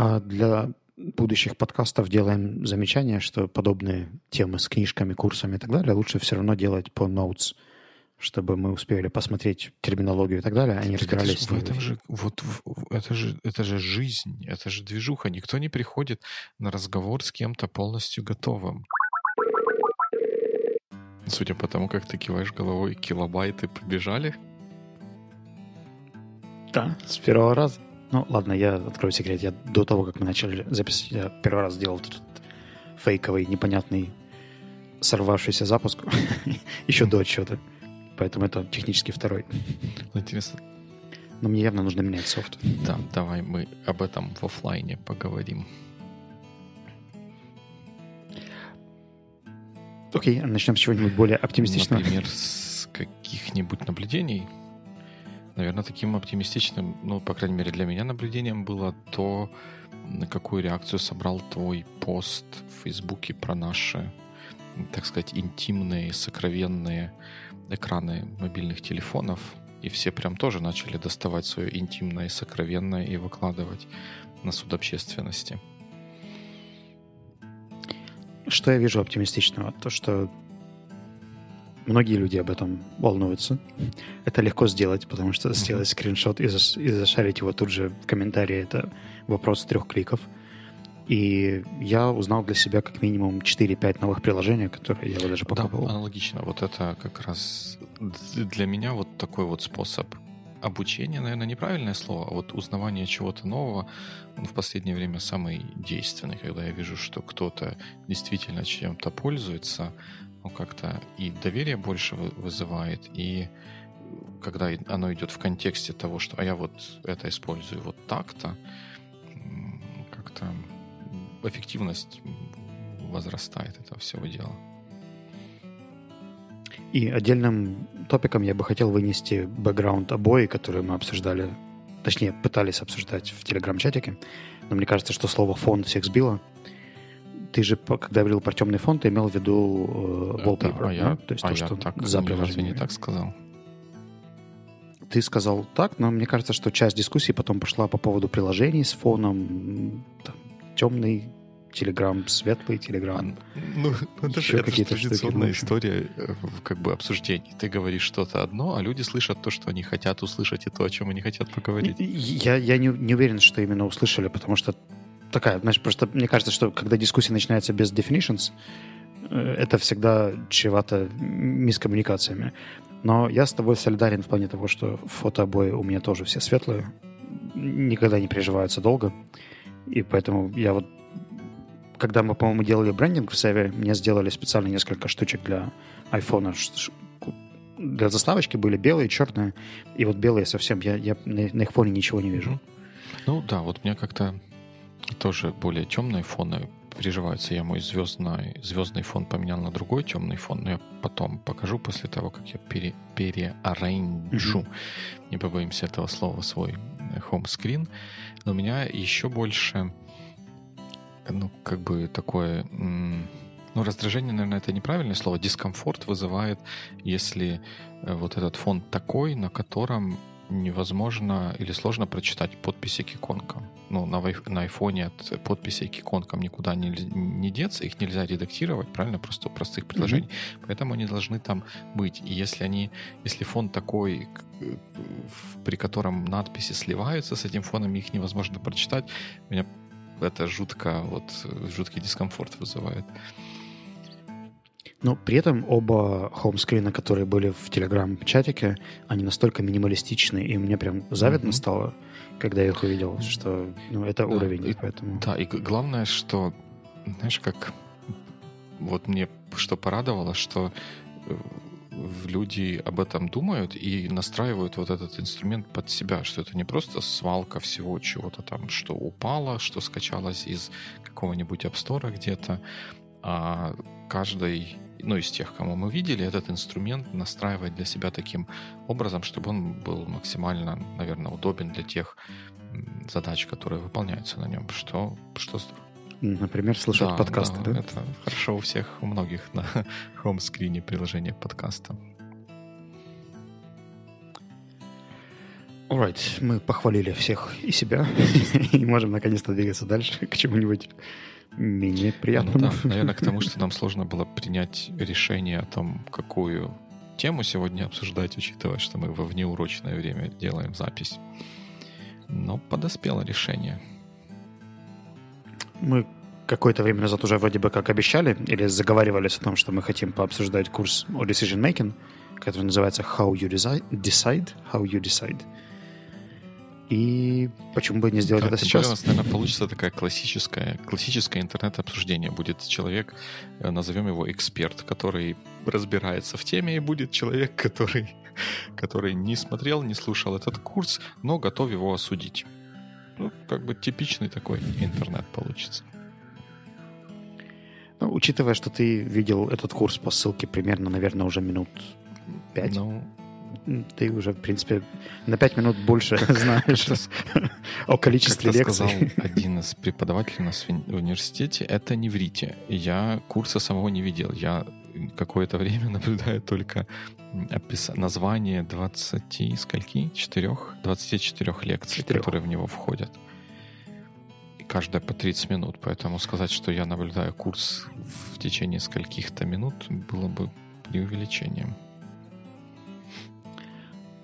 А для будущих подкастов делаем замечание, что подобные темы с книжками, курсами и так далее лучше все равно делать по notes, чтобы мы успели посмотреть терминологию и так далее, а не разбирались. Это же, в этом же, вот, это, же, это же жизнь, это же движуха. Никто не приходит на разговор с кем-то полностью готовым. Судя по тому, как ты киваешь головой, килобайты побежали. Да, с первого раза. Ну, ладно, я открою секрет. Я до того, как мы начали запись, я первый раз сделал этот фейковый, непонятный, сорвавшийся запуск. Еще до отчета. Поэтому это технически второй. Интересно. Но мне явно нужно менять софт. Да, давай мы об этом в офлайне поговорим. Окей, начнем с чего-нибудь более оптимистичного. Например, с каких-нибудь наблюдений. Наверное, таким оптимистичным, ну, по крайней мере, для меня наблюдением было то, на какую реакцию собрал твой пост в Фейсбуке про наши, так сказать, интимные, сокровенные экраны мобильных телефонов. И все прям тоже начали доставать свое интимное и сокровенное и выкладывать на суд общественности. Что я вижу оптимистичного? То, что многие люди об этом волнуются. Это легко сделать, потому что сделать скриншот и, заш- и зашарить его тут же в комментарии — это вопрос трех кликов. И я узнал для себя как минимум 4-5 новых приложений, которые я бы даже попробовал. Да, аналогично. Вот это как раз для меня вот такой вот способ обучения, наверное, неправильное слово, а вот узнавание чего-то нового он в последнее время самый действенный, когда я вижу, что кто-то действительно чем-то пользуется, ну, как-то и доверие больше вызывает, и когда оно идет в контексте того, что а я вот это использую вот так-то, как-то эффективность возрастает этого всего дела. И отдельным топиком я бы хотел вынести бэкграунд обои, которые мы обсуждали, точнее, пытались обсуждать в телеграм-чатике. Но мне кажется, что слово «фон» всех сбило. Ты же, когда говорил про темный фон, ты имел в виду э, wallpaper, да, а я, То есть а то, я что так, за разве не так сказал? Ты сказал так, но мне кажется, что часть дискуссии потом пошла по поводу приложений с фоном, там, темный Телеграм, светлый Телеграм. Ну, это же, это традиционная история э, как бы обсуждений. Ты говоришь что-то одно, а люди слышат то, что они хотят услышать, и то, о чем они хотят поговорить. Я, я не, не уверен, что именно услышали, потому что такая, знаешь, просто мне кажется, что когда дискуссия начинается без definitions, э, это всегда чревато мискоммуникациями. Но я с тобой солидарен в плане того, что фотообои у меня тоже все светлые, никогда не приживаются долго. И поэтому я вот когда мы, по-моему, делали брендинг в Севе, мне сделали специально несколько штучек для айфона. Для заставочки были белые, черные. И вот белые совсем, я, я на, на их фоне ничего не вижу. Ну да, вот мне как-то тоже более темные фоны приживаются. Я мой звездный, звездный фон поменял на другой темный фон, но я потом покажу после того, как я пере, переарранжу, mm-hmm. не побоимся этого слова, свой home-скрин. Но у меня еще больше ну, как бы такое... Ну, раздражение, наверное, это неправильное слово. Дискомфорт вызывает, если э, вот этот фон такой, на котором невозможно или сложно прочитать подписи к иконкам. Ну, на, на айфоне от подписей к иконкам никуда не, не деться, их нельзя редактировать, правильно, просто простых приложений. Mm-hmm. Поэтому они должны там быть. И если они, если фон такой, э, при котором надписи сливаются с этим фоном, их невозможно прочитать, меня это жутко, вот, жуткий дискомфорт вызывает. Но при этом оба хоумскрина, которые были в телеграм-чатике, они настолько минималистичны, и мне прям завидно mm-hmm. стало, когда я их увидел, что ну, это да, уровень. И, поэтому... Да, и главное, что, знаешь, как вот мне что порадовало, что э, люди об этом думают и настраивают вот этот инструмент под себя, что это не просто свалка всего чего-то там, что упало, что скачалось из какого-нибудь App Store где-то, а каждый, ну, из тех, кому мы видели, этот инструмент настраивает для себя таким образом, чтобы он был максимально, наверное, удобен для тех задач, которые выполняются на нем, что, что здорово. Например, слушать да, подкасты, да, да? Это хорошо у всех, у многих на хом-скрине приложения подкаста. Alright, мы похвалили всех и себя, и можем наконец-то двигаться дальше к чему-нибудь менее приятному. Ну, да, наверное, к тому, что нам сложно было принять решение о том, какую тему сегодня обсуждать, учитывая, что мы во внеурочное время делаем запись. Но подоспело решение. Мы какое-то время назад уже вроде бы как обещали или заговаривались о том, что мы хотим пообсуждать курс о decision making, который называется How You Decide, How You Decide. И почему бы не сделать да, это сейчас? у нас, наверное, получится такая классическая, классическое интернет-обсуждение. Будет человек, э, назовем его эксперт, который разбирается в теме, и будет человек, который, который не смотрел, не слушал этот курс, но готов его осудить. Ну, как бы типичный такой интернет получится. Ну, учитывая, что ты видел этот курс по ссылке примерно, наверное, уже минут пять. Ну, ты уже, в принципе, на пять минут больше знаешь о количестве лекций. сказал один из преподавателей у нас в университете, это не врите. Я курса самого не видел. Я какое-то время наблюдаю только опис... название 20 скольки? Четырех? 24 лекций, 4. которые в него входят. И каждая по 30 минут. Поэтому сказать, что я наблюдаю курс в течение скольких-то минут, было бы преувеличением.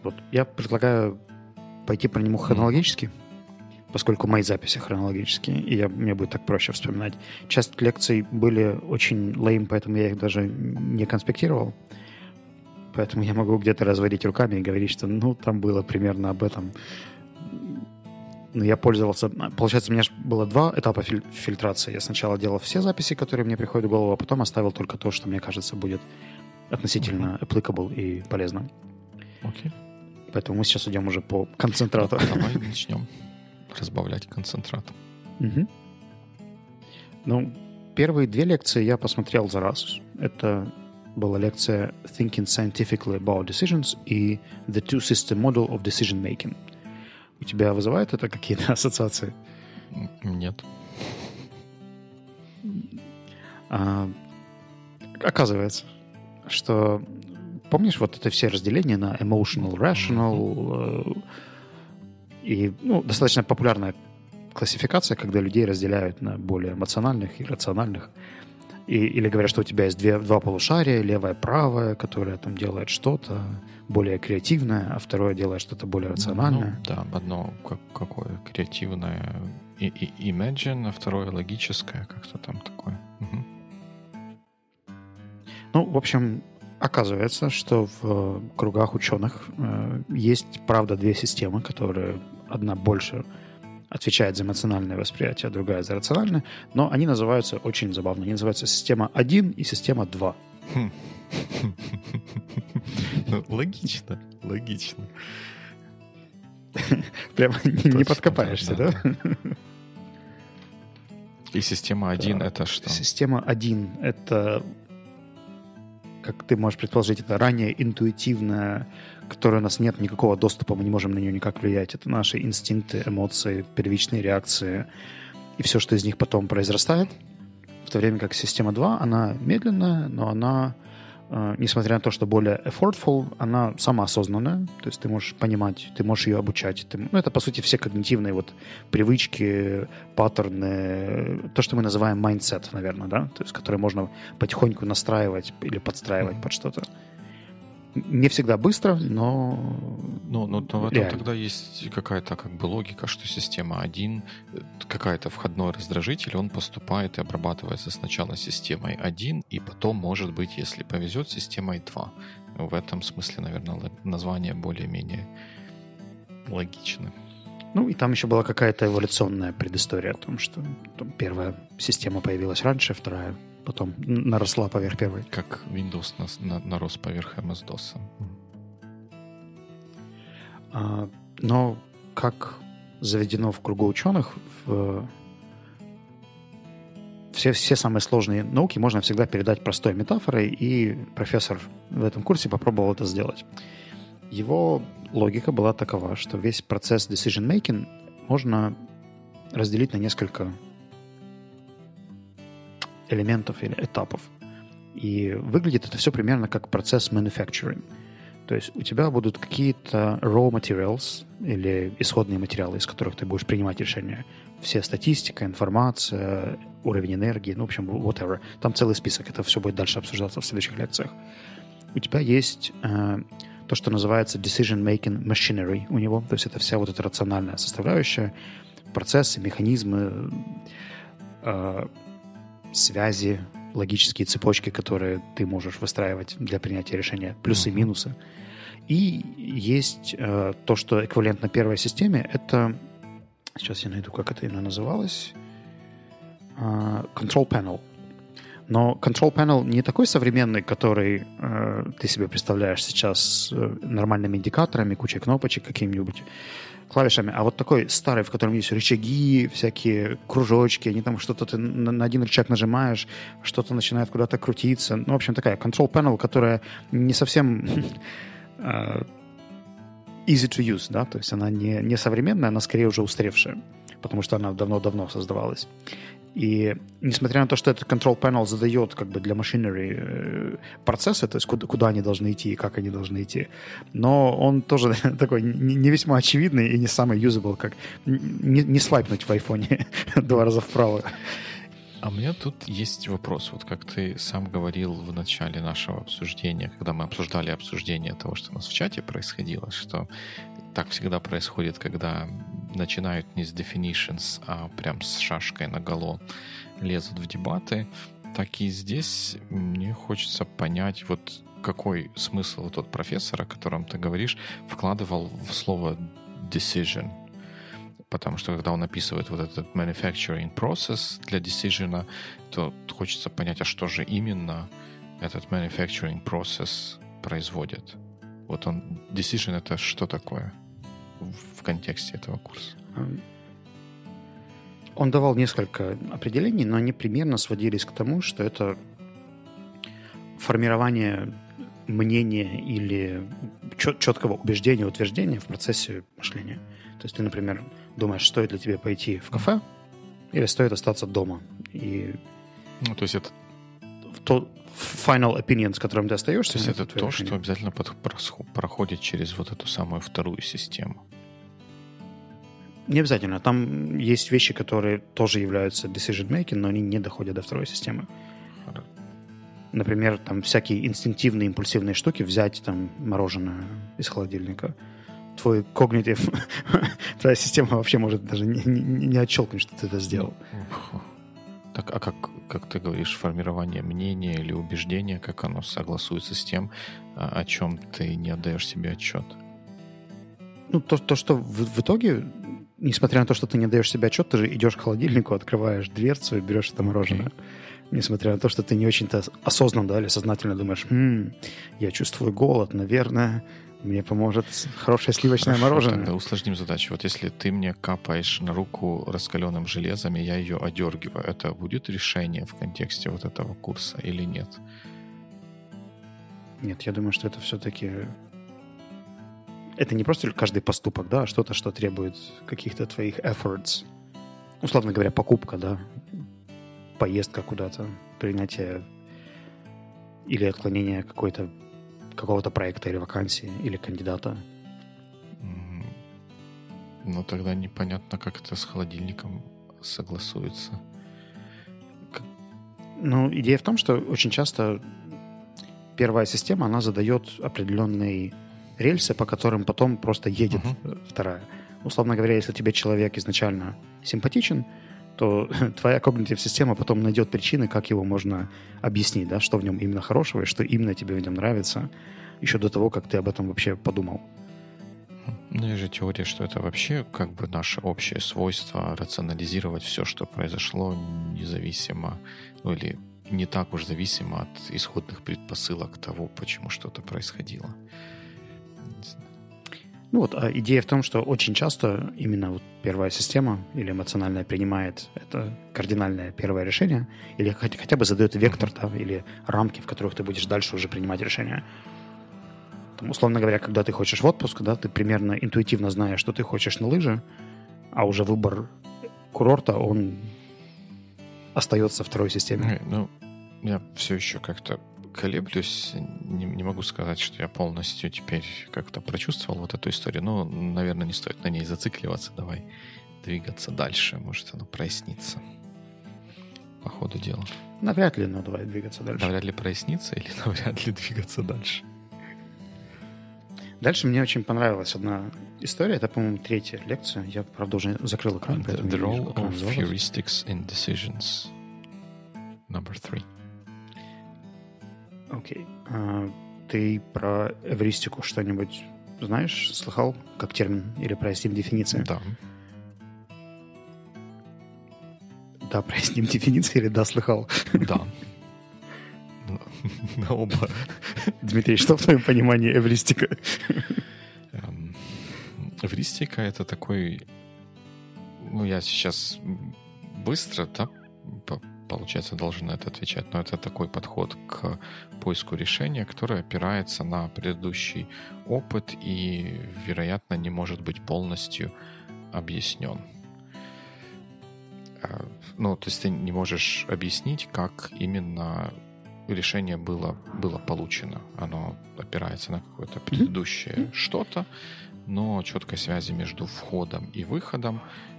Вот я предлагаю пойти про него хронологически, поскольку мои записи хронологические, и я, мне будет так проще вспоминать. Часть лекций были очень лейм, поэтому я их даже не конспектировал. Поэтому я могу где-то разводить руками и говорить, что ну, там было примерно об этом. Но я пользовался... Получается, у меня было два этапа филь- фильтрации. Я сначала делал все записи, которые мне приходят в голову, а потом оставил только то, что мне кажется будет относительно applicable и полезно. Окей. Okay. Поэтому мы сейчас идем уже по концентрату. Давай начнем разбавлять концентрат. Угу. Ну, первые две лекции я посмотрел за раз. Это была лекция Thinking Scientifically About Decisions и The Two-System Model of Decision Making. У тебя вызывает это какие-то ассоциации? Нет. А, оказывается, что помнишь вот это все разделения на emotional, rational, э, и ну, достаточно популярная классификация, когда людей разделяют на более эмоциональных и рациональных. И, или говорят, что у тебя есть две, два полушария, левое, правое, которое там делает что-то более креативное, а второе делает что-то более рациональное. Ну, да, одно как, какое креативное и, и imagine, а второе логическое, как-то там такое. Угу. Ну, в общем, Оказывается, что в э, кругах ученых э, есть, правда, две системы, которые одна больше отвечает за эмоциональное восприятие, а другая за рациональное, но они называются очень забавно. Они называются система 1 и система 2. Ну, логично, логично. Прямо не подкопаешься, да? И система 1 это что? Система 1 это как ты можешь предположить, это ранее интуитивное, которое у нас нет никакого доступа, мы не можем на нее никак влиять. Это наши инстинкты, эмоции, первичные реакции и все, что из них потом произрастает. В то время как система 2, она медленная, но она несмотря на то, что более effortful, она самоосознанная, то есть ты можешь понимать, ты можешь ее обучать. Ты, ну, это, по сути, все когнитивные вот привычки, паттерны, то, что мы называем mindset, наверное, да, то есть которые можно потихоньку настраивать или подстраивать mm-hmm. под что-то не всегда быстро, но Ну, но в этом тогда есть какая-то как бы логика, что система 1, э, какая-то входной раздражитель, он поступает и обрабатывается сначала системой 1, и потом, может быть, если повезет, системой 2. В этом смысле, наверное, название более-менее логично. Ну, и там еще была какая-то эволюционная предыстория о том, что там, первая система появилась раньше, вторая потом наросла поверх первой. Как Windows нас, на, нарос поверх MS-DOS. А, но как заведено в кругу ученых, в, все, все самые сложные науки можно всегда передать простой метафорой, и профессор в этом курсе попробовал это сделать. Его логика была такова, что весь процесс decision-making можно разделить на несколько элементов или этапов. И выглядит это все примерно как процесс manufacturing. То есть у тебя будут какие-то raw materials или исходные материалы, из которых ты будешь принимать решения. Все статистика, информация, уровень энергии, ну, в общем, whatever. Там целый список, это все будет дальше обсуждаться в следующих лекциях. У тебя есть э, то, что называется decision-making machinery у него, то есть это вся вот эта рациональная составляющая, процессы, механизмы, э, связи, логические цепочки, которые ты можешь выстраивать для принятия решения, плюсы и минусы. И есть э, то, что эквивалентно первой системе, это, сейчас я найду, как это именно называлось, э, Control Panel. Но Control Panel не такой современный, который э, ты себе представляешь сейчас э, нормальными индикаторами, кучей кнопочек какими-нибудь клавишами, а вот такой старый, в котором есть рычаги, всякие кружочки, они там что-то ты на, один рычаг нажимаешь, что-то начинает куда-то крутиться. Ну, в общем, такая control panel, которая не совсем э, easy to use, да, то есть она не, не современная, она скорее уже устаревшая, потому что она давно-давно создавалась. И несмотря на то, что этот control panel задает как бы для machinery э, процессы, то есть куда, куда они должны идти и как они должны идти, но он тоже такой не, весьма очевидный и не самый usable, как не, не свайпнуть в айфоне два раза вправо. А у меня тут есть вопрос. Вот как ты сам говорил в начале нашего обсуждения, когда мы обсуждали обсуждение того, что у нас в чате происходило, что так всегда происходит, когда начинают не с definitions, а прям с шашкой на голо лезут в дебаты, так и здесь мне хочется понять, вот какой смысл тот профессор, о котором ты говоришь, вкладывал в слово decision. Потому что когда он описывает вот этот manufacturing process для decision, то хочется понять, а что же именно этот manufacturing process производит. Вот он, decision это что такое? В контексте этого курса? Он давал несколько определений, но они примерно сводились к тому, что это формирование мнения или чет- четкого убеждения, утверждения в процессе мышления. То есть ты, например, думаешь, стоит ли тебе пойти в кафе или стоит остаться дома. И ну, то есть это то final opinion, с которым ты остаешься. То есть это то, решение. что обязательно проходит через вот эту самую вторую систему. Не обязательно. Там есть вещи, которые тоже являются decision-making, но они не доходят до второй системы. Например, там всякие инстинктивные, импульсивные штуки, взять там мороженое из холодильника. Твой когнитив, твоя система вообще может даже не, не, не отщелкнуть, что ты это сделал. Так, а как, как ты говоришь, формирование мнения или убеждения, как оно согласуется с тем, а, о чем ты не отдаешь себе отчет? Ну, то, то что в, в итоге несмотря на то, что ты не даешь себе отчет, ты же идешь к холодильнику, открываешь дверцу и берешь это мороженое. Несмотря на то, что ты не очень-то осознанно да, или сознательно думаешь, м-м, я чувствую голод, наверное, мне поможет хорошее сливочное Хорошо, мороженое. Тогда усложним задачу. Вот если ты мне капаешь на руку раскаленным железом, и я ее одергиваю, это будет решение в контексте вот этого курса или нет? Нет, я думаю, что это все-таки это не просто каждый поступок, да, а что-то, что требует каких-то твоих efforts. Условно говоря, покупка, да, поездка куда-то, принятие или отклонение какой-то какого-то проекта или вакансии или кандидата. Ну, тогда непонятно, как это с холодильником согласуется. Ну, идея в том, что очень часто первая система, она задает определенный рельсы, по которым потом просто едет uh-huh. вторая. Условно говоря, если тебе человек изначально симпатичен, то твоя когнитив-система потом найдет причины, как его можно объяснить, да, что в нем именно хорошего и что именно тебе в нем нравится, еще до того, как ты об этом вообще подумал. Ну, есть же теория, что это вообще как бы наше общее свойство рационализировать все, что произошло, независимо, ну или не так уж зависимо от исходных предпосылок того, почему что-то происходило. Ну вот, а идея в том, что очень часто именно вот первая система или эмоциональная принимает это кардинальное первое решение, или хотя, хотя бы задает вектор, да, или рамки, в которых ты будешь дальше уже принимать решения. Там, условно говоря, когда ты хочешь в отпуск, да, ты примерно интуитивно знаешь, что ты хочешь на лыжи, а уже выбор курорта, он остается второй системе. Ну, я все еще как-то колеблюсь. Не, не могу сказать, что я полностью теперь как-то прочувствовал вот эту историю. Но, наверное, не стоит на ней зацикливаться. Давай двигаться дальше. Может, оно прояснится по ходу дела. Навряд ли, но давай двигаться дальше. Навряд ли прояснится или навряд ли двигаться дальше? Дальше мне очень понравилась одна история. Это, по-моему, третья лекция. Я, правда, уже закрыл экран. The, the role of heuristics in decisions. Number three. Окей. Okay. А, ты про эвристику что-нибудь знаешь, слыхал как термин или проясним дефиницию? Да. Да, проясним дефиницию или да, слыхал? Да. На оба. Дмитрий, что в твоем понимании эвристика? Эм, эвристика — это такой... Ну, я сейчас быстро, да, получается, должен это отвечать, но это такой подход к поиску решения, который опирается на предыдущий опыт и, вероятно, не может быть полностью объяснен. А, ну, то есть ты не можешь объяснить, как именно решение было, было получено. Оно опирается на какое-то предыдущее mm-hmm. что-то, но четкой связи между входом и выходом Э,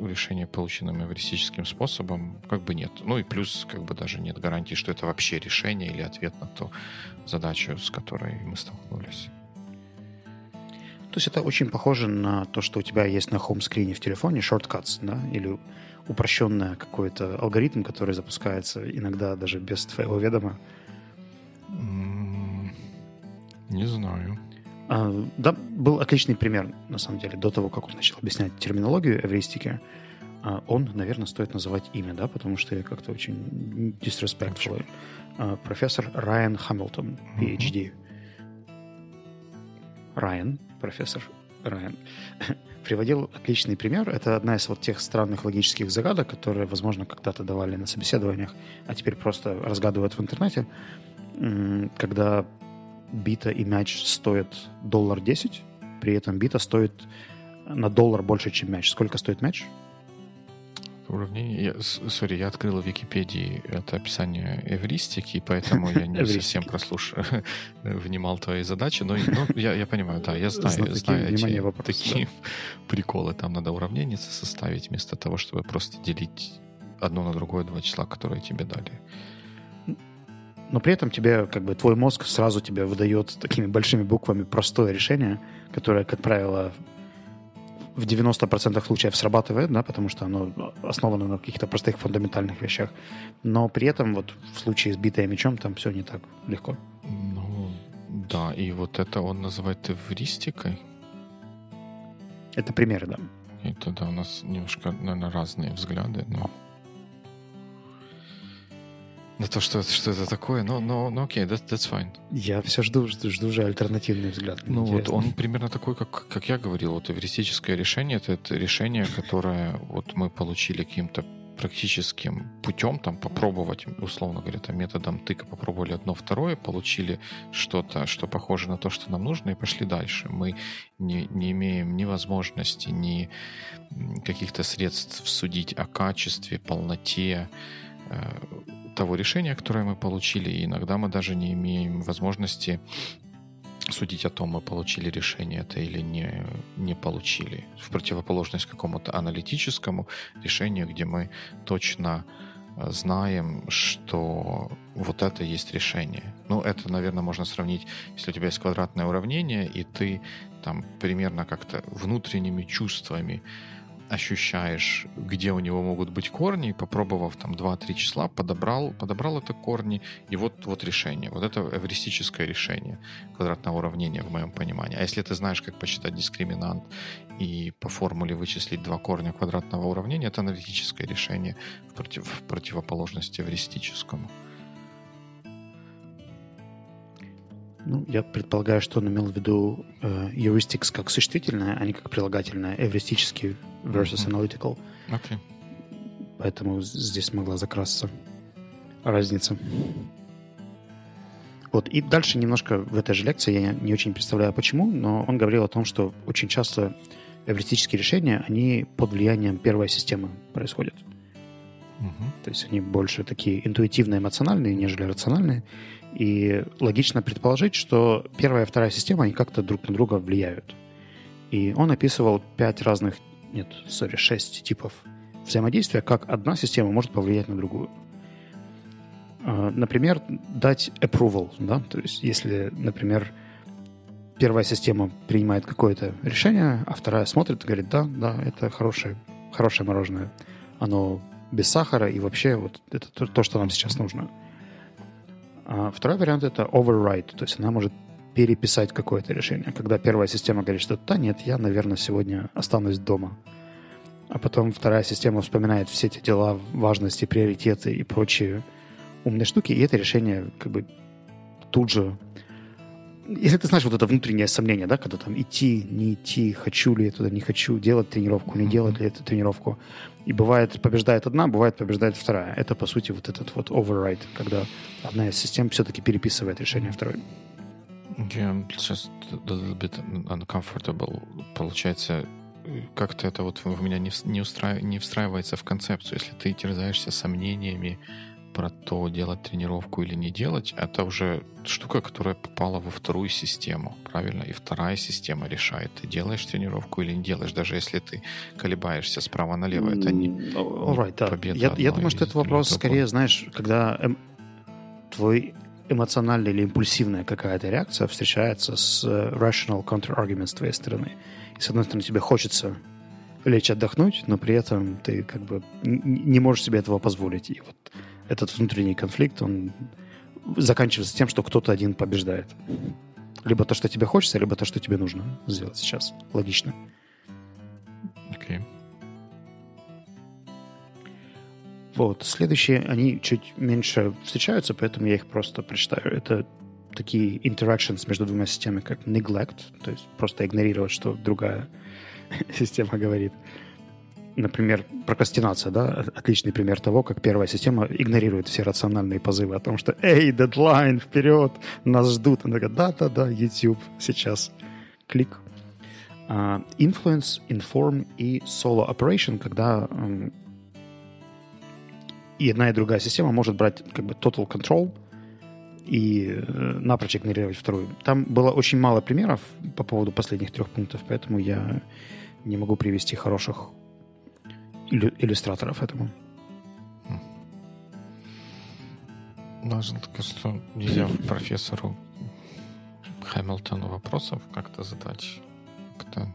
решения, полученным эвристическим способом, как бы нет. Ну и плюс, как бы даже нет гарантии, что это вообще решение или ответ на ту задачу, с которой мы столкнулись. То есть это очень похоже на то, что у тебя есть на хоум-скрине в телефоне, shortcuts, да, или упрощенный какой-то алгоритм, который запускается иногда даже без твоего ведома. Не знаю. А, да, был отличный пример, на самом деле, до того, как он начал объяснять терминологию эвристики. А, он, наверное, стоит называть имя, да, потому что я как-то очень disrespectful. А, профессор Райан Хамилтон, PhD. Райан, профессор Райан, приводил отличный пример. Это одна из вот тех странных логических загадок, которые, возможно, когда-то давали на собеседованиях, а теперь просто разгадывают в интернете, когда бита и мяч стоят доллар 10, при этом бита стоит на доллар больше, чем мяч. Сколько стоит мяч? Уровней. Сори, я открыл в Википедии это описание эвристики, поэтому я не совсем прослушал, внимал твои задачи, но, но я, я понимаю, да, я знаю, Знатоки, знаю эти, вопрос, такие да. приколы. Там надо уравнение составить вместо того, чтобы просто делить одно на другое два числа, которые тебе дали но при этом тебе, как бы, твой мозг сразу тебе выдает такими большими буквами простое решение, которое, как правило, в 90% случаев срабатывает, да, потому что оно основано на каких-то простых фундаментальных вещах. Но при этом вот в случае с битой мечом там все не так легко. Ну, да, и вот это он называет эвристикой? Это примеры, да. И тогда у нас немножко, наверное, разные взгляды, но на то, что, что это такое, но, но, но окей, that, that's fine. Я все жду, жду, жду же альтернативный взгляд. Ну вот он примерно такой, как, как я говорил, вот эвристическое решение, это, это решение, которое вот мы получили каким-то практическим путем, там, попробовать, условно говоря, там, методом тыка попробовали одно, второе, получили что-то, что похоже на то, что нам нужно, и пошли дальше. Мы не, не имеем ни возможности, ни каких-то средств судить о качестве, полноте, э, того решения, которое мы получили, и иногда мы даже не имеем возможности судить о том, мы получили решение это или не, не получили. В противоположность какому-то аналитическому решению, где мы точно э, знаем, что вот это есть решение. Ну, это, наверное, можно сравнить, если у тебя есть квадратное уравнение, и ты там примерно как-то внутренними чувствами ощущаешь, где у него могут быть корни, попробовав там 2-3 числа, подобрал, подобрал это корни, и вот, вот решение. Вот это эвристическое решение квадратного уравнения в моем понимании. А если ты знаешь, как посчитать дискриминант и по формуле вычислить два корня квадратного уравнения, это аналитическое решение в, против, в противоположности эвристическому. Ну, я предполагаю, что он имел в виду э, heuristics как существительное, а не как прилагательное, эвристический versus analytical. Okay. Поэтому здесь могла закрасться разница. Вот. И дальше немножко в этой же лекции, я не очень представляю почему, но он говорил о том, что очень часто эвристические решения, они под влиянием первой системы происходят. Угу. То есть они больше такие интуитивно-эмоциональные, нежели рациональные. И логично предположить, что первая и вторая система, они как-то друг на друга влияют. И он описывал пять разных, нет, сори, шесть типов взаимодействия, как одна система может повлиять на другую. А, например, дать approval, да, то есть если, например, первая система принимает какое-то решение, а вторая смотрит и говорит, да, да, это хорошее, хорошее мороженое, оно без сахара и вообще вот это то, то что нам сейчас нужно. А второй вариант это override, то есть она может переписать какое-то решение. Когда первая система говорит, что да, нет, я, наверное, сегодня останусь дома. А потом вторая система вспоминает все эти дела, важности, приоритеты и прочие умные штуки, и это решение как бы тут же... Если ты знаешь вот это внутреннее сомнение, да, когда там идти, не идти, хочу ли я туда, не хочу, делать тренировку, не делать ли эту тренировку. И бывает побеждает одна, бывает побеждает вторая. Это, по сути, вот этот вот override, когда одна из систем все-таки переписывает решение второй. Я just a little bit uncomfortable. Получается, как-то это вот в меня не, не, устраив... не встраивается в концепцию. Если ты терзаешься сомнениями про то, делать тренировку или не делать, это уже штука, которая попала во вторую систему, правильно? И вторая система решает, ты делаешь тренировку или не делаешь, даже если ты колебаешься справа налево. Это не, All right, да. победа. Я, я думаю, что это вопрос скорее, знаешь, когда эм, твой эмоциональная или импульсивная какая-то реакция встречается с э, rational counter-argument с твоей стороны. И, с одной стороны, тебе хочется лечь отдохнуть, но при этом ты как бы не можешь себе этого позволить. И вот этот внутренний конфликт, он заканчивается тем, что кто-то один побеждает. Либо то, что тебе хочется, либо то, что тебе нужно сделать сейчас. Логично. Окей. Okay. Вот. Следующие, они чуть меньше встречаются, поэтому я их просто прочитаю. Это такие interactions между двумя системами, как neglect, то есть просто игнорировать, что другая система говорит. Например, прокрастинация, да, отличный пример того, как первая система игнорирует все рациональные позывы о том, что «Эй, дедлайн, вперед, нас ждут». Она говорит «Да-да-да, YouTube, сейчас». Клик. Uh, influence, inform и solo operation, когда и одна и другая система может брать как бы total control и э, напрочь игнорировать вторую. Там было очень мало примеров по поводу последних трех пунктов, поэтому я не могу привести хороших иллю- иллюстраторов этому. Важно только, что нельзя профессору Хэмилтону вопросов как-то задать. Как-то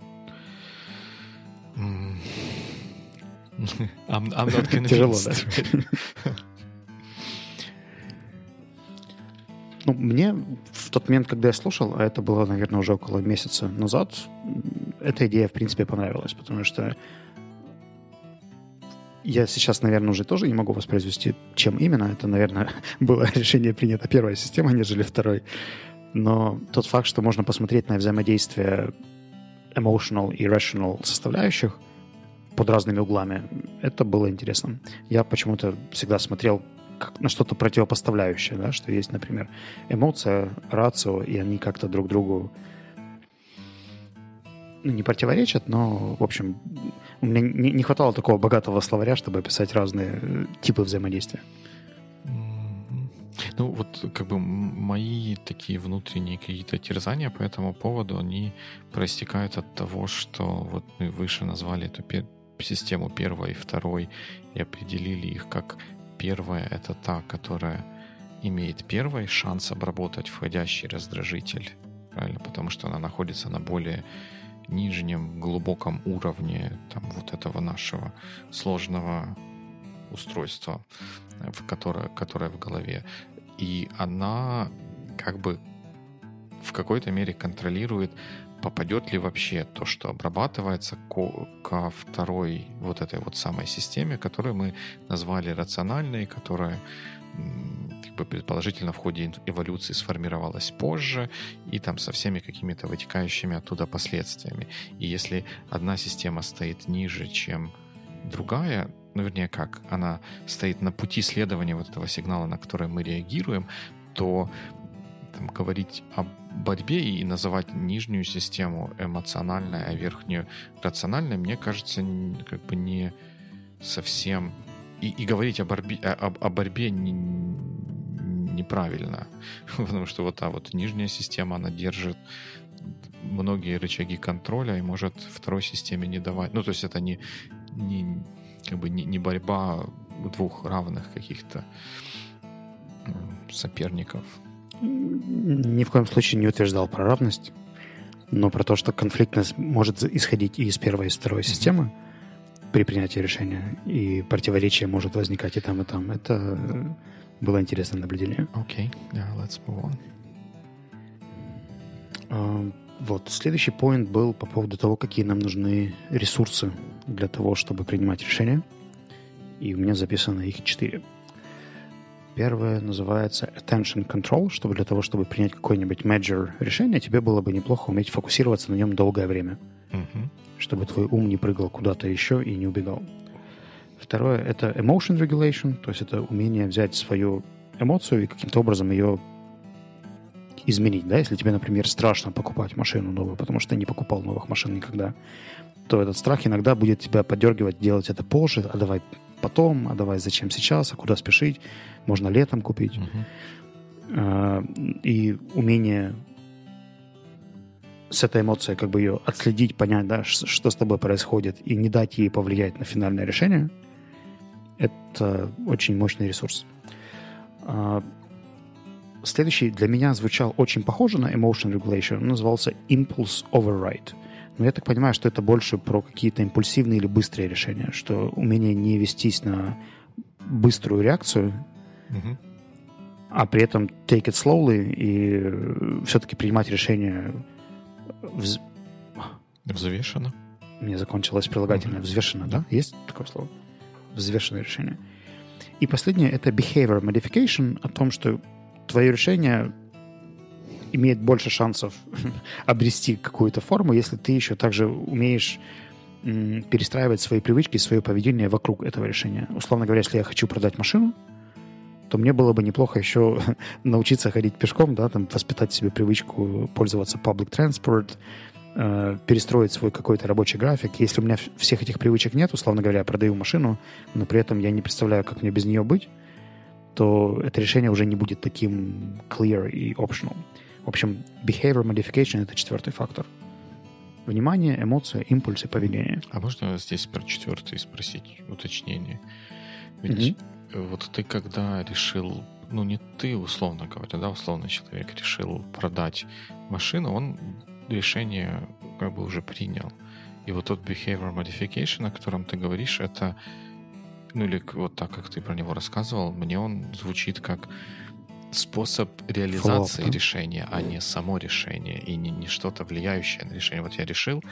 I'm, I'm not convinced. Тяжело, да? Ну, мне в тот момент, когда я слушал, а это было, наверное, уже около месяца назад, эта идея, в принципе, понравилась, потому что я сейчас, наверное, уже тоже не могу воспроизвести, чем именно. Это, наверное, было решение принято первой системой, нежели второй. Но тот факт, что можно посмотреть на взаимодействие emotional и rational составляющих – под разными углами. Это было интересно. Я почему-то всегда смотрел как на что-то противопоставляющее, да, что есть, например, эмоция, рацио, и они как-то друг другу ну, не противоречат, но, в общем, у меня не, не хватало такого богатого словаря, чтобы описать разные э, типы взаимодействия. Ну, вот как бы мои такие внутренние какие-то терзания по этому поводу, они проистекают от того, что вот мы выше назвали эту систему первой и второй и определили их как первая — это та, которая имеет первый шанс обработать входящий раздражитель, правильно? Потому что она находится на более нижнем, глубоком уровне там, вот этого нашего сложного устройства, в которое, которое в голове. И она как бы в какой-то мере контролирует попадет ли вообще то, что обрабатывается ко, второй вот этой вот самой системе, которую мы назвали рациональной, которая предположительно в ходе эволюции сформировалась позже и там со всеми какими-то вытекающими оттуда последствиями. И если одна система стоит ниже, чем другая, ну, вернее, как, она стоит на пути следования вот этого сигнала, на который мы реагируем, то там, говорить об борьбе и называть нижнюю систему эмоциональной, а верхнюю рациональной, мне кажется, как бы не совсем... И, и говорить о борьбе, о, о борьбе неправильно. Потому что вот та вот нижняя система, она держит многие рычаги контроля и может второй системе не давать. Ну, то есть это не, не, как бы не, не борьба двух равных каких-то соперников. Ни в коем случае не утверждал про равность, но про то, что конфликтность может исходить и из первой, и из второй mm-hmm. системы при принятии решения, и противоречие может возникать и там, и там. Это было интересное наблюдение. Окей, okay. yeah, let's move on. Uh, вот, следующий поинт был по поводу того, какие нам нужны ресурсы для того, чтобы принимать решения. И у меня записано их четыре. Первое называется attention control, чтобы для того, чтобы принять какой-нибудь major решение, тебе было бы неплохо уметь фокусироваться на нем долгое время. Uh-huh чтобы твой ум не прыгал куда-то еще и не убегал. Второе — это emotion regulation, то есть это умение взять свою эмоцию и каким-то образом ее изменить. Да? Если тебе, например, страшно покупать машину новую, потому что ты не покупал новых машин никогда, то этот страх иногда будет тебя подергивать делать это позже, а давай потом, а давай зачем сейчас, а куда спешить, можно летом купить. Uh-huh. И умение с этой эмоцией как бы ее отследить, понять, да, что с тобой происходит, и не дать ей повлиять на финальное решение, это очень мощный ресурс. А, следующий для меня звучал очень похоже на emotion regulation, он назывался impulse override. Но я так понимаю, что это больше про какие-то импульсивные или быстрые решения, что умение не вестись на быструю реакцию, mm-hmm. а при этом take it slowly и все-таки принимать решение Вз... Взвешено. Мне закончилось прилагательное. Взвешено, да? Есть такое слово? Взвешенное решение. И последнее — это behavior modification, о том, что твое решение имеет больше шансов обрести какую-то форму, если ты еще также умеешь перестраивать свои привычки, свое поведение вокруг этого решения. Условно говоря, если я хочу продать машину, то мне было бы неплохо еще научиться ходить пешком, да, там, воспитать себе привычку пользоваться public transport, э, перестроить свой какой-то рабочий график. Если у меня всех этих привычек нет, условно говоря, я продаю машину, но при этом я не представляю, как мне без нее быть, то это решение уже не будет таким clear и optional. В общем, behavior modification — это четвертый фактор. Внимание, эмоции, импульсы, поведение. А можно здесь про четвертый спросить уточнение? Ведь mm-hmm вот ты когда решил, ну не ты, условно говоря, да, условно человек решил продать машину, он решение как бы уже принял. И вот тот behavior modification, о котором ты говоришь, это, ну или вот так, как ты про него рассказывал, мне он звучит как способ реализации решения, а не само решение, и не, не что-то влияющее на решение. Вот я решил,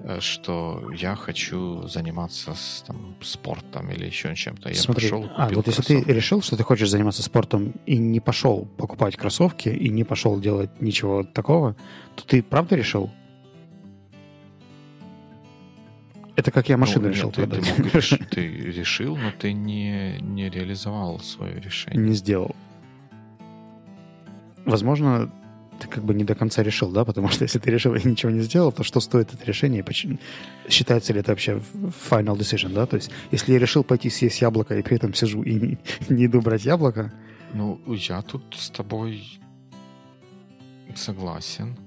э, что я хочу заниматься с, там, спортом или еще чем-то. Я Смотри, пошел, а, вот кроссовки. если ты решил, что ты хочешь заниматься спортом и не пошел покупать кроссовки, и не пошел делать ничего такого, то ты правда решил? Это как я ну, машину ну, решил нет, продать. Ты, ты, мог, ты решил, но ты не, не реализовал свое решение. Не сделал возможно, ты как бы не до конца решил, да, потому что если ты решил и ничего не сделал, то что стоит это решение? Почему? Считается ли это вообще final decision, да? То есть, если я решил пойти съесть яблоко и при этом сижу и не, не иду брать яблоко... Ну, я тут с тобой согласен,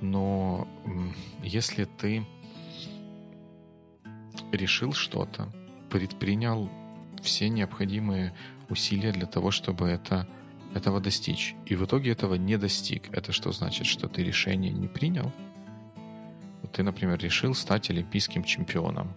но если ты решил что-то, предпринял все необходимые усилия для того, чтобы это этого достичь, и в итоге этого не достиг, это что значит, что ты решение не принял? Вот ты, например, решил стать олимпийским чемпионом.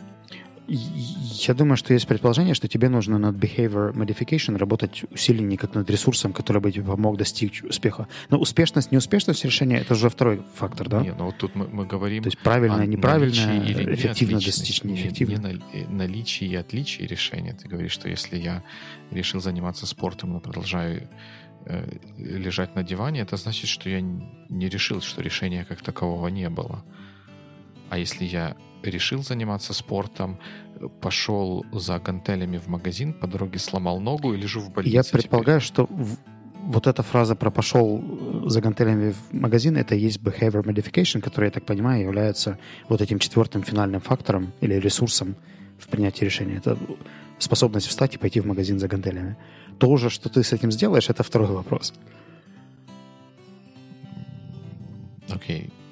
Я думаю, что есть предположение, что тебе нужно над behavior modification работать усиленнее, как над ресурсом, который бы тебе помог достичь успеха. Но успешность, неуспешность решения — это уже второй фактор, да? Нет, ну вот тут мы, мы говорим... То есть правильное, неправильное, или эффективно достичь, неэффективно. Не, не наличие и отличие решения. Ты говоришь, что если я решил заниматься спортом, но продолжаю Э, лежать на диване, это значит, что я не решил, что решения как такового не было. А если я решил заниматься спортом, пошел за гантелями в магазин, по дороге сломал ногу и лежу в больнице. Я предполагаю, теперь. что вот эта фраза про пошел э, за гантелями в магазин, это и есть behavior modification, который, я так понимаю, является вот этим четвертым финальным фактором или ресурсом в принятии решения. Это способность встать и пойти в магазин за гантелями. То же, что ты с этим сделаешь, это второй вопрос. Окей. Okay.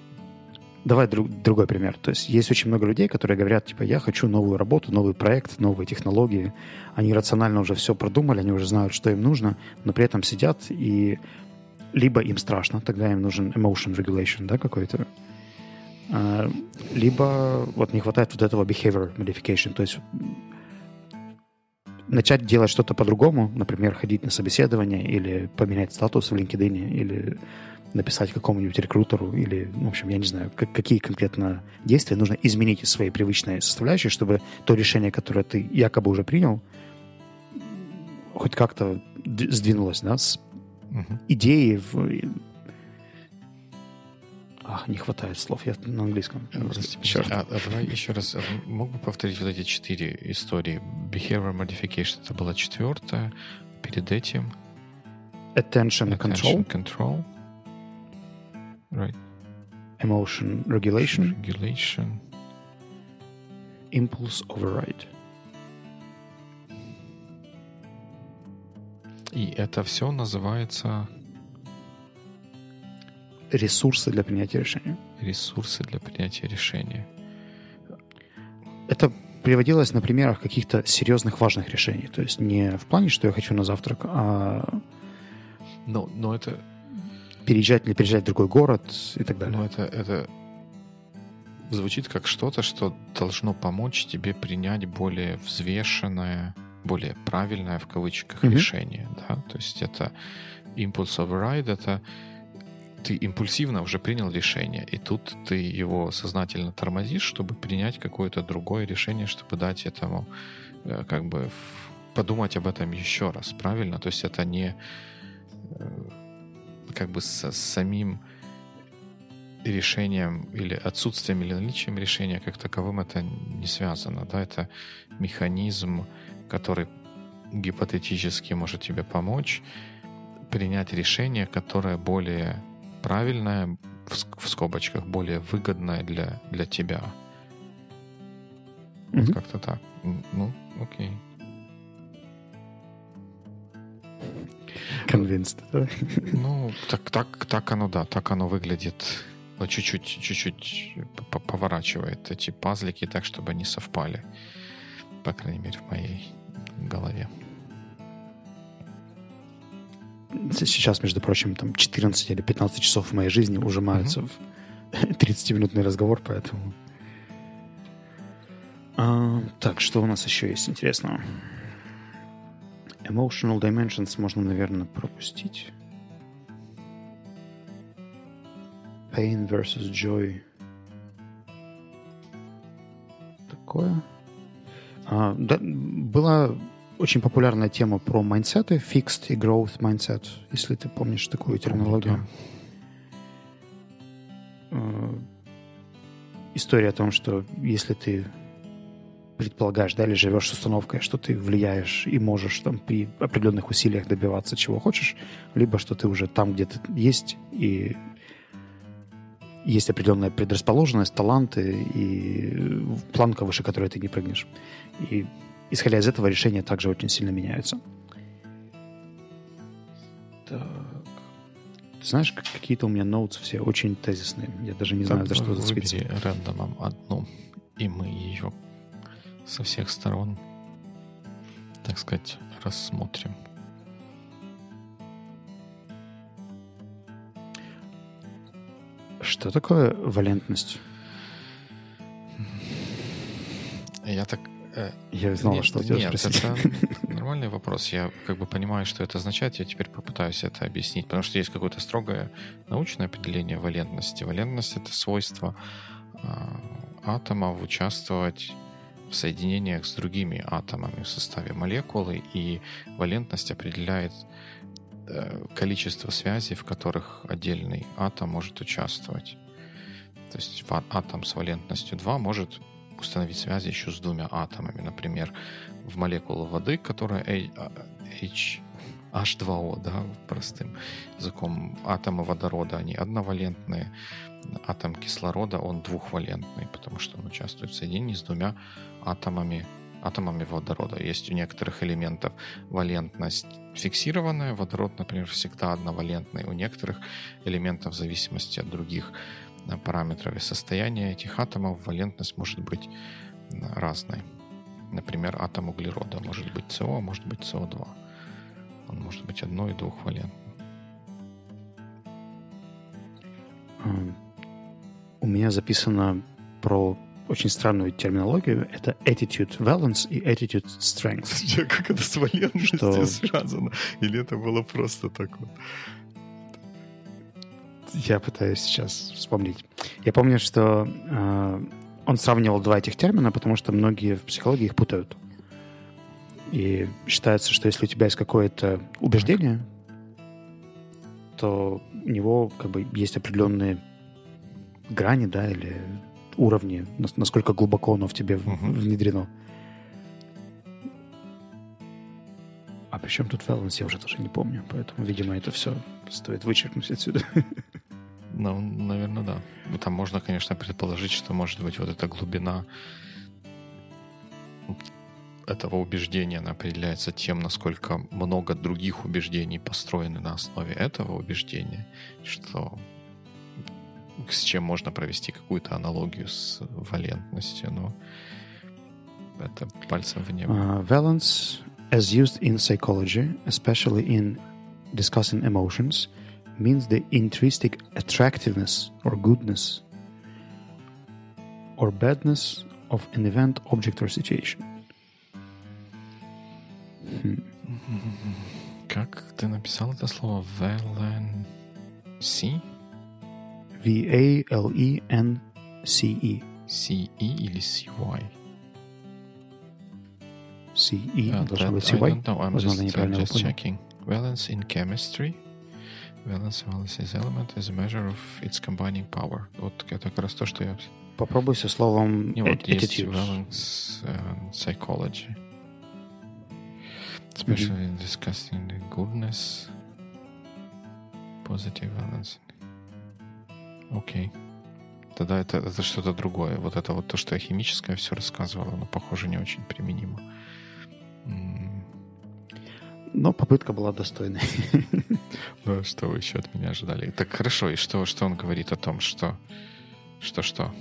Давай друг, другой пример. То есть есть очень много людей, которые говорят, типа, я хочу новую работу, новый проект, новые технологии. Они рационально уже все продумали, они уже знают, что им нужно, но при этом сидят и либо им страшно, тогда им нужен emotion regulation, да, какой-то, а, либо вот не хватает вот этого behavior modification, то есть начать делать что-то по-другому, например, ходить на собеседование или поменять статус в LinkedIn, или написать какому-нибудь рекрутеру, или, в общем, я не знаю, как, какие конкретно действия нужно изменить из своей привычной составляющей, чтобы то решение, которое ты якобы уже принял, хоть как-то сдвинулось, да, с угу. идеи в... Ах, не хватает слов, я на английском. Черт. А, а давай еще раз, а мог бы повторить вот эти четыре истории? Behavior modification, это была четвертая. Перед этим... Attention, Attention control. control. Right. Emotion regulation. Regulation. Impulse override. И это все называется... Ресурсы для принятия решения. Ресурсы для принятия решения. Это приводилось на примерах каких-то серьезных важных решений. То есть не в плане, что я хочу на завтрак, а... Но, но это... Переезжать или переезжать в другой город и так далее. Но это, это звучит как что-то, что должно помочь тебе принять более взвешенное более правильное в кавычках mm-hmm. решение, да, то есть это импульс override, это ты импульсивно уже принял решение, и тут ты его сознательно тормозишь, чтобы принять какое-то другое решение, чтобы дать этому э, как бы подумать об этом еще раз, правильно? То есть это не э, как бы с самим решением или отсутствием или наличием решения как таковым это не связано, да, это механизм который гипотетически может тебе помочь принять решение, которое более правильное, в, скобочках, более выгодное для, для тебя. Mm-hmm. Вот как-то так. Ну, окей. Convinced, да? Ну, так, так, так оно, да, так оно выглядит. Но чуть-чуть, чуть-чуть поворачивает эти пазлики так, чтобы они совпали. По крайней мере, в моей голове. Сейчас, между прочим, там 14 или 15 часов в моей жизни ужимаются mm-hmm. в 30-минутный разговор, поэтому... А, так, что у нас еще есть интересного? Emotional Dimensions можно, наверное, пропустить. Pain versus Joy. Такое. А, да, была очень популярная тема про майндсеты, fixed и growth mindset, если ты помнишь такую терминологию. Э, история о том, что если ты предполагаешь, да, или живешь с установкой, что ты влияешь и можешь там при определенных усилиях добиваться чего хочешь, либо что ты уже там где-то есть и есть определенная предрасположенность, таланты и планка, выше которой ты не прыгнешь. И исходя из этого, решения также очень сильно меняются. Так. Ты знаешь, какие-то у меня ноутс все очень тезисные. Я даже не знаю, за что зацепиться. рандомом одну, и мы ее со всех сторон, так сказать, рассмотрим. Что такое валентность? Я так я знал, нет, что у тебя нет, это нормальный вопрос. Я как бы понимаю, что это означает. Я теперь попытаюсь это объяснить. Потому что есть какое-то строгое научное определение валентности. Валентность — это свойство э, атомов участвовать в соединениях с другими атомами в составе молекулы, и валентность определяет э, количество связей, в которых отдельный атом может участвовать. То есть атом с валентностью 2 может установить связи еще с двумя атомами. Например, в молекулу воды, которая H, H2O, да, простым языком, атомы водорода, они одновалентные, атом кислорода, он двухвалентный, потому что он участвует в соединении с двумя атомами атомами водорода. Есть у некоторых элементов валентность фиксированная, водород, например, всегда одновалентный. У некоторых элементов в зависимости от других параметров и состояния этих атомов валентность может быть разной. Например, атом углерода может быть СО, а может быть СО2. Он может быть одно- и двухвалентным. У меня записано про очень странную терминологию. Это attitude valence и attitude strength. Как это с валентностью что... связано? Или это было просто так вот? Я пытаюсь сейчас вспомнить. Я помню, что э, он сравнивал два этих термина, потому что многие в психологии их путают. И считается, что если у тебя есть какое-то убеждение, то у него как бы есть определенные грани, да, или уровни, насколько глубоко оно в тебе uh-huh. внедрено. А при чем тут Valence, я уже тоже не помню. Поэтому, видимо, это все стоит вычеркнуть отсюда. Ну, наверное, да. Там можно, конечно, предположить, что, может быть, вот эта глубина этого убеждения она определяется тем, насколько много других убеждений построены на основе этого убеждения, что с чем можно провести какую-то аналогию с валентностью, но это пальцем в небо. Valence, as used in psychology, especially in discussing emotions, means the intrinsic attractiveness or goodness or badness of an event, object or situation. Хм. Как ты написал это слово? Valency? V-A-L-E-N-C-E. C-E или C-Y? C-E. Uh, должно быть C-Y. I don't know. I'm just, uh, checking. Valence in chemistry. Valence analysis element is a measure of its combining power. Вот это как раз то, что я... Попробуй со словом Не, вот есть valence uh, psychology. Especially mm-hmm. discussing the goodness, positive valence. Окей. Okay. Тогда это, это что-то другое. Вот это вот то, что я химическое все рассказывал, оно, похоже, не очень применимо. Но попытка была достойной. Ну, что вы еще от меня ожидали? Так хорошо, и что, что он говорит о том, что... Что-что?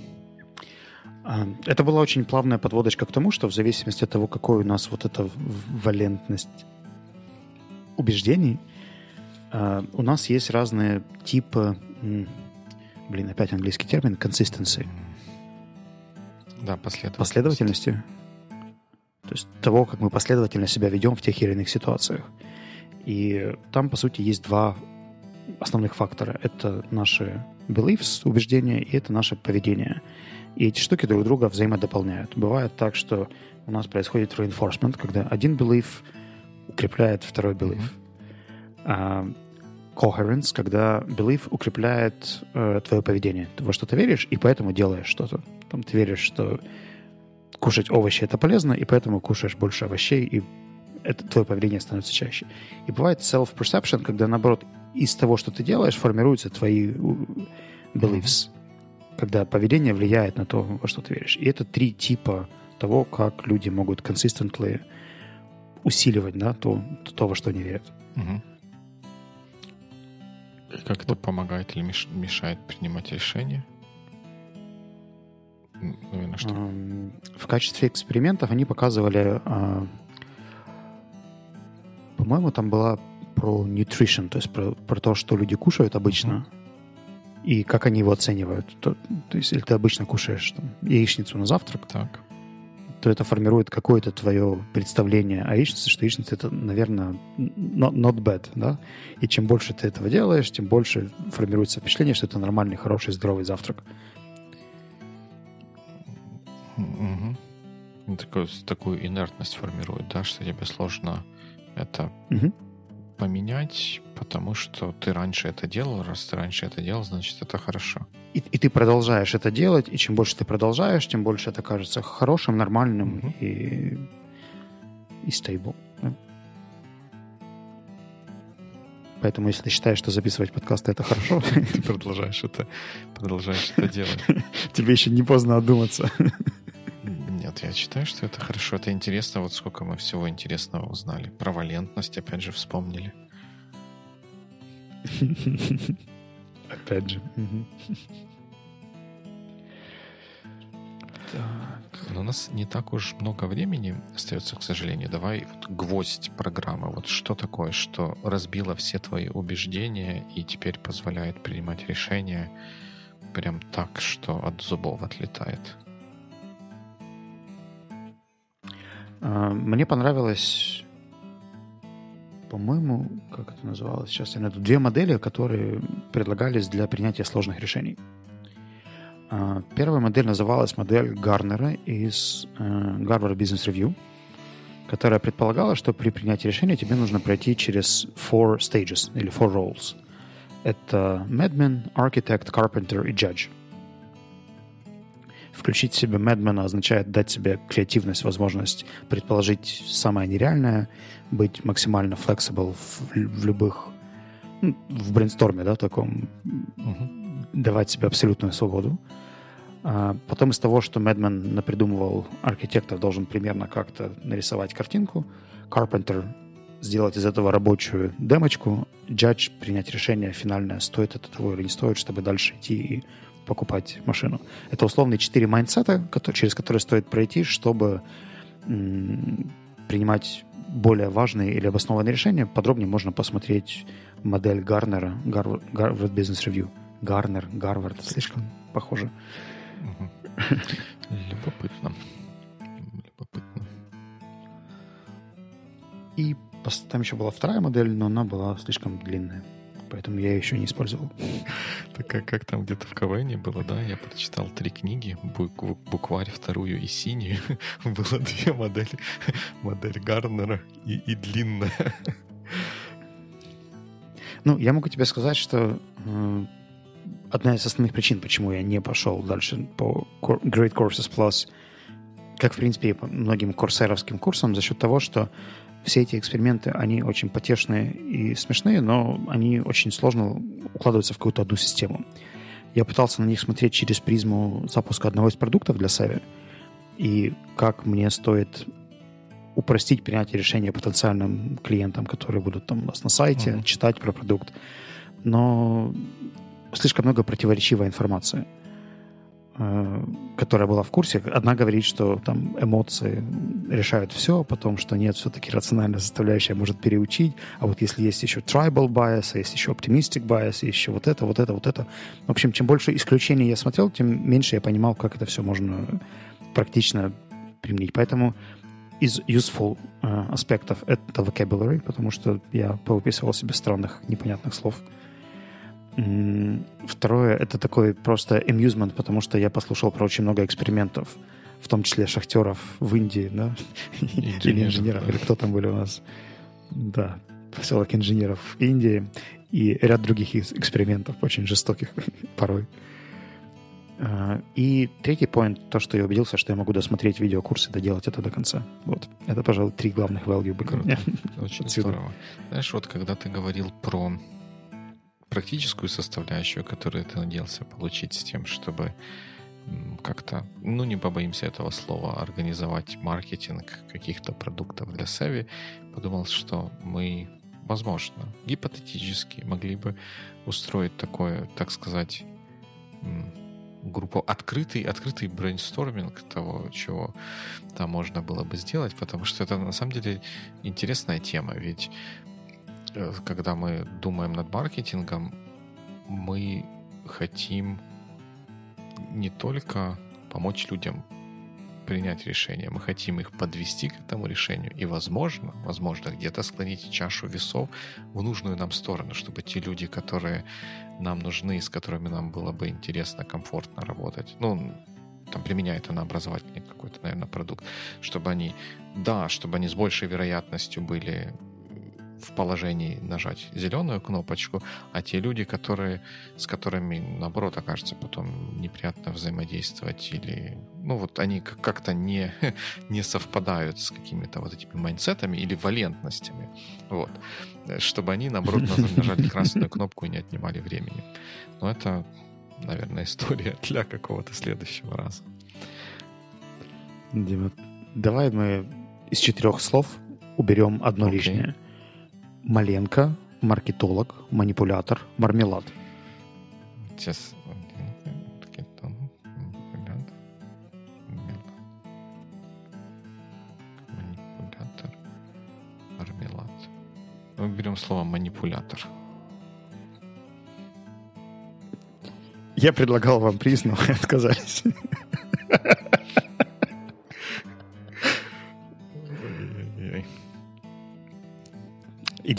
А, это была очень плавная подводочка к тому, что в зависимости от того, какой у нас вот эта валентность убеждений, а, у нас есть разные типы, блин, опять английский термин, consistency. Да, последовательности. Последовательности. То есть того, как мы последовательно себя ведем в тех или иных ситуациях. И там, по сути, есть два основных фактора. Это наши beliefs, убеждения, и это наше поведение. И эти штуки друг друга взаимодополняют. Бывает так, что у нас происходит reinforcement, когда один belief укрепляет второй belief. Mm-hmm. Coherence, когда belief укрепляет э, твое поведение. Ты во что-то веришь, и поэтому делаешь что-то. Там ты веришь, что кушать овощи это полезно, и поэтому кушаешь больше овощей, и это, твое поведение становится чаще. И бывает self-perception, когда, наоборот, из того, что ты делаешь, формируются твои beliefs. Mm-hmm когда поведение влияет на то, во что ты веришь. И это три типа того, как люди могут consistently усиливать да, то, то, во что они верят. Угу. И как это помогает или мешает принимать решения? Наверное, что? В качестве экспериментов они показывали, а, по-моему, там была про nutrition, то есть про, про то, что люди кушают обычно. И как они его оценивают. То, то есть, если ты обычно кушаешь там, яичницу на завтрак, так. то это формирует какое-то твое представление о яичнице, что яичница это, наверное, not, not bad, да? И чем больше ты этого делаешь, тем больше формируется впечатление, что это нормальный, хороший, здоровый завтрак. Угу. Такую, такую инертность формирует, да, что тебе сложно это угу поменять, потому что ты раньше это делал, раз ты раньше это делал, значит это хорошо. И, и ты продолжаешь это делать, и чем больше ты продолжаешь, тем больше это кажется хорошим, нормальным mm-hmm. и, и. Да? Поэтому, если ты считаешь, что записывать подкасты это хорошо, ты продолжаешь это, продолжаешь это делать. Тебе еще не поздно одуматься. Нет, я считаю, что это хорошо. Это интересно, вот сколько мы всего интересного узнали. Про валентность, опять же, вспомнили. Опять же. Так, но у нас не так уж много времени остается, к сожалению. Давай вот гвоздь программы. Вот что такое, что разбило все твои убеждения и теперь позволяет принимать решения прям так, что от зубов отлетает? Мне понравилось, по-моему, как это называлось, сейчас я найду, две модели, которые предлагались для принятия сложных решений. А, первая модель называлась модель Гарнера из Harvard Business Review, которая предполагала, что при принятии решения тебе нужно пройти через four stages или four roles. Это madman, architect, carpenter и judge. Включить в себя madman означает дать себе креативность, возможность предположить самое нереальное, быть максимально flexible в, в любых ну, в brainstorm е, да, таком, uh-huh. давать себе абсолютную свободу. А потом из того, что Madman напридумывал, архитектор должен примерно как-то нарисовать картинку, Carpenter сделать из этого рабочую демочку, Judge принять решение финальное, стоит это того или не стоит, чтобы дальше идти и покупать машину. Это условные четыре mindset а, через которые стоит пройти, чтобы принимать более важные или обоснованные решения. Подробнее можно посмотреть модель Гарнера, Гарвард Business Review. Гарнер, Гарвард, слишком похоже. Любопытно. Любопытно. И там еще была вторая модель, но она была слишком длинная. Поэтому я еще не использовал. Так как, как там где-то в КВН было, да? Я прочитал три книги, бук, букварь вторую и синюю. было две модели. Модель Гарнера и, и длинная. Ну, я могу тебе сказать, что э, одна из основных причин, почему я не пошел дальше по Great Courses Plus, как, в принципе, и по многим курсеровским курсам, за счет того, что все эти эксперименты, они очень потешные и смешные, но они очень сложно укладываются в какую-то одну систему. Я пытался на них смотреть через призму запуска одного из продуктов для Savvy, и как мне стоит упростить принятие решения потенциальным клиентам, которые будут там у нас на сайте, uh-huh. читать про продукт. Но слишком много противоречивой информации, которая была в курсе. Одна говорит, что там эмоции решают все, потом, что нет, все-таки рациональная составляющая может переучить, а вот если есть еще tribal bias, а есть еще optimistic bias, еще вот это, вот это, вот это. В общем, чем больше исключений я смотрел, тем меньше я понимал, как это все можно практично применить. Поэтому из useful uh, аспектов это vocabulary, потому что я повыписывал себе странных, непонятных слов. Второе, это такой просто amusement, потому что я послушал про очень много экспериментов, в том числе шахтеров в Индии, да, или инженеров, или кто там были у нас. Да, поселок инженеров в Индии и ряд других экспериментов, очень жестоких порой. А, и третий поинт, то, что я убедился, что я могу досмотреть видеокурс и доделать это до конца. Вот. Это, пожалуй, три главных value были. Очень здорово. Знаешь, вот когда ты говорил про практическую составляющую, которую ты надеялся получить с тем, чтобы как-то, ну не побоимся этого слова, организовать маркетинг каких-то продуктов для Севи, подумал, что мы, возможно, гипотетически могли бы устроить такое, так сказать, группу открытый, открытый брейнсторминг того, чего там можно было бы сделать, потому что это на самом деле интересная тема, ведь когда мы думаем над маркетингом, мы хотим не только помочь людям принять решение, мы хотим их подвести к этому решению и, возможно, возможно, где-то склонить чашу весов в нужную нам сторону, чтобы те люди, которые нам нужны, с которыми нам было бы интересно, комфортно работать, ну, там применяет она образовательный какой-то, наверное, продукт, чтобы они, да, чтобы они с большей вероятностью были в положении нажать зеленую кнопочку, а те люди, которые, с которыми, наоборот, окажется потом неприятно взаимодействовать или, ну вот они как-то не, не совпадают с какими-то вот этими майнсетами или валентностями, вот, чтобы они, наоборот, нажали красную кнопку и не отнимали времени. Но это, наверное, история для какого-то следующего раза. Дима, давай мы из четырех слов уберем одно Окей. лишнее. Маленко, маркетолог, манипулятор, мармелад. Сейчас. Манипулятор. Мармелад. Мы берем слово манипулятор. Я предлагал вам приз, но отказались.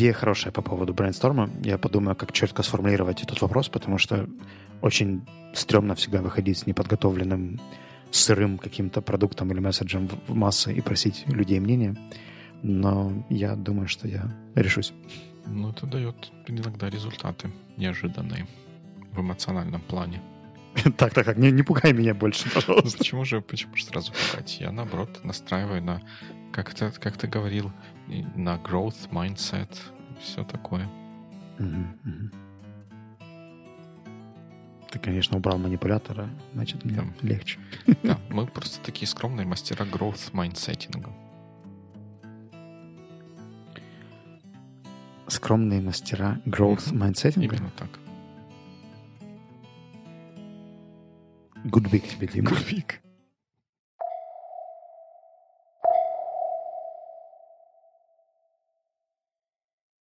Идея хорошая по поводу брейнсторма. Я подумаю, как четко сформулировать этот вопрос, потому что очень стрёмно всегда выходить с неподготовленным сырым каким-то продуктом или месседжем в массы и просить людей мнения. Но я думаю, что я решусь. Ну, это дает иногда результаты неожиданные в эмоциональном плане. Так, так, так, не, не пугай меня больше, Ну, пожалуйста. почему же, почему же сразу пугать? Я, наоборот, настраиваю на, как ты, как ты говорил, на growth mindset, все такое. Ты, конечно, убрал манипулятора, значит, мне Там. легче. Да, мы просто такие скромные мастера growth mindsetting а. Скромные мастера growth mindsetting. Именно так. Good week тебе, Дима. Good week.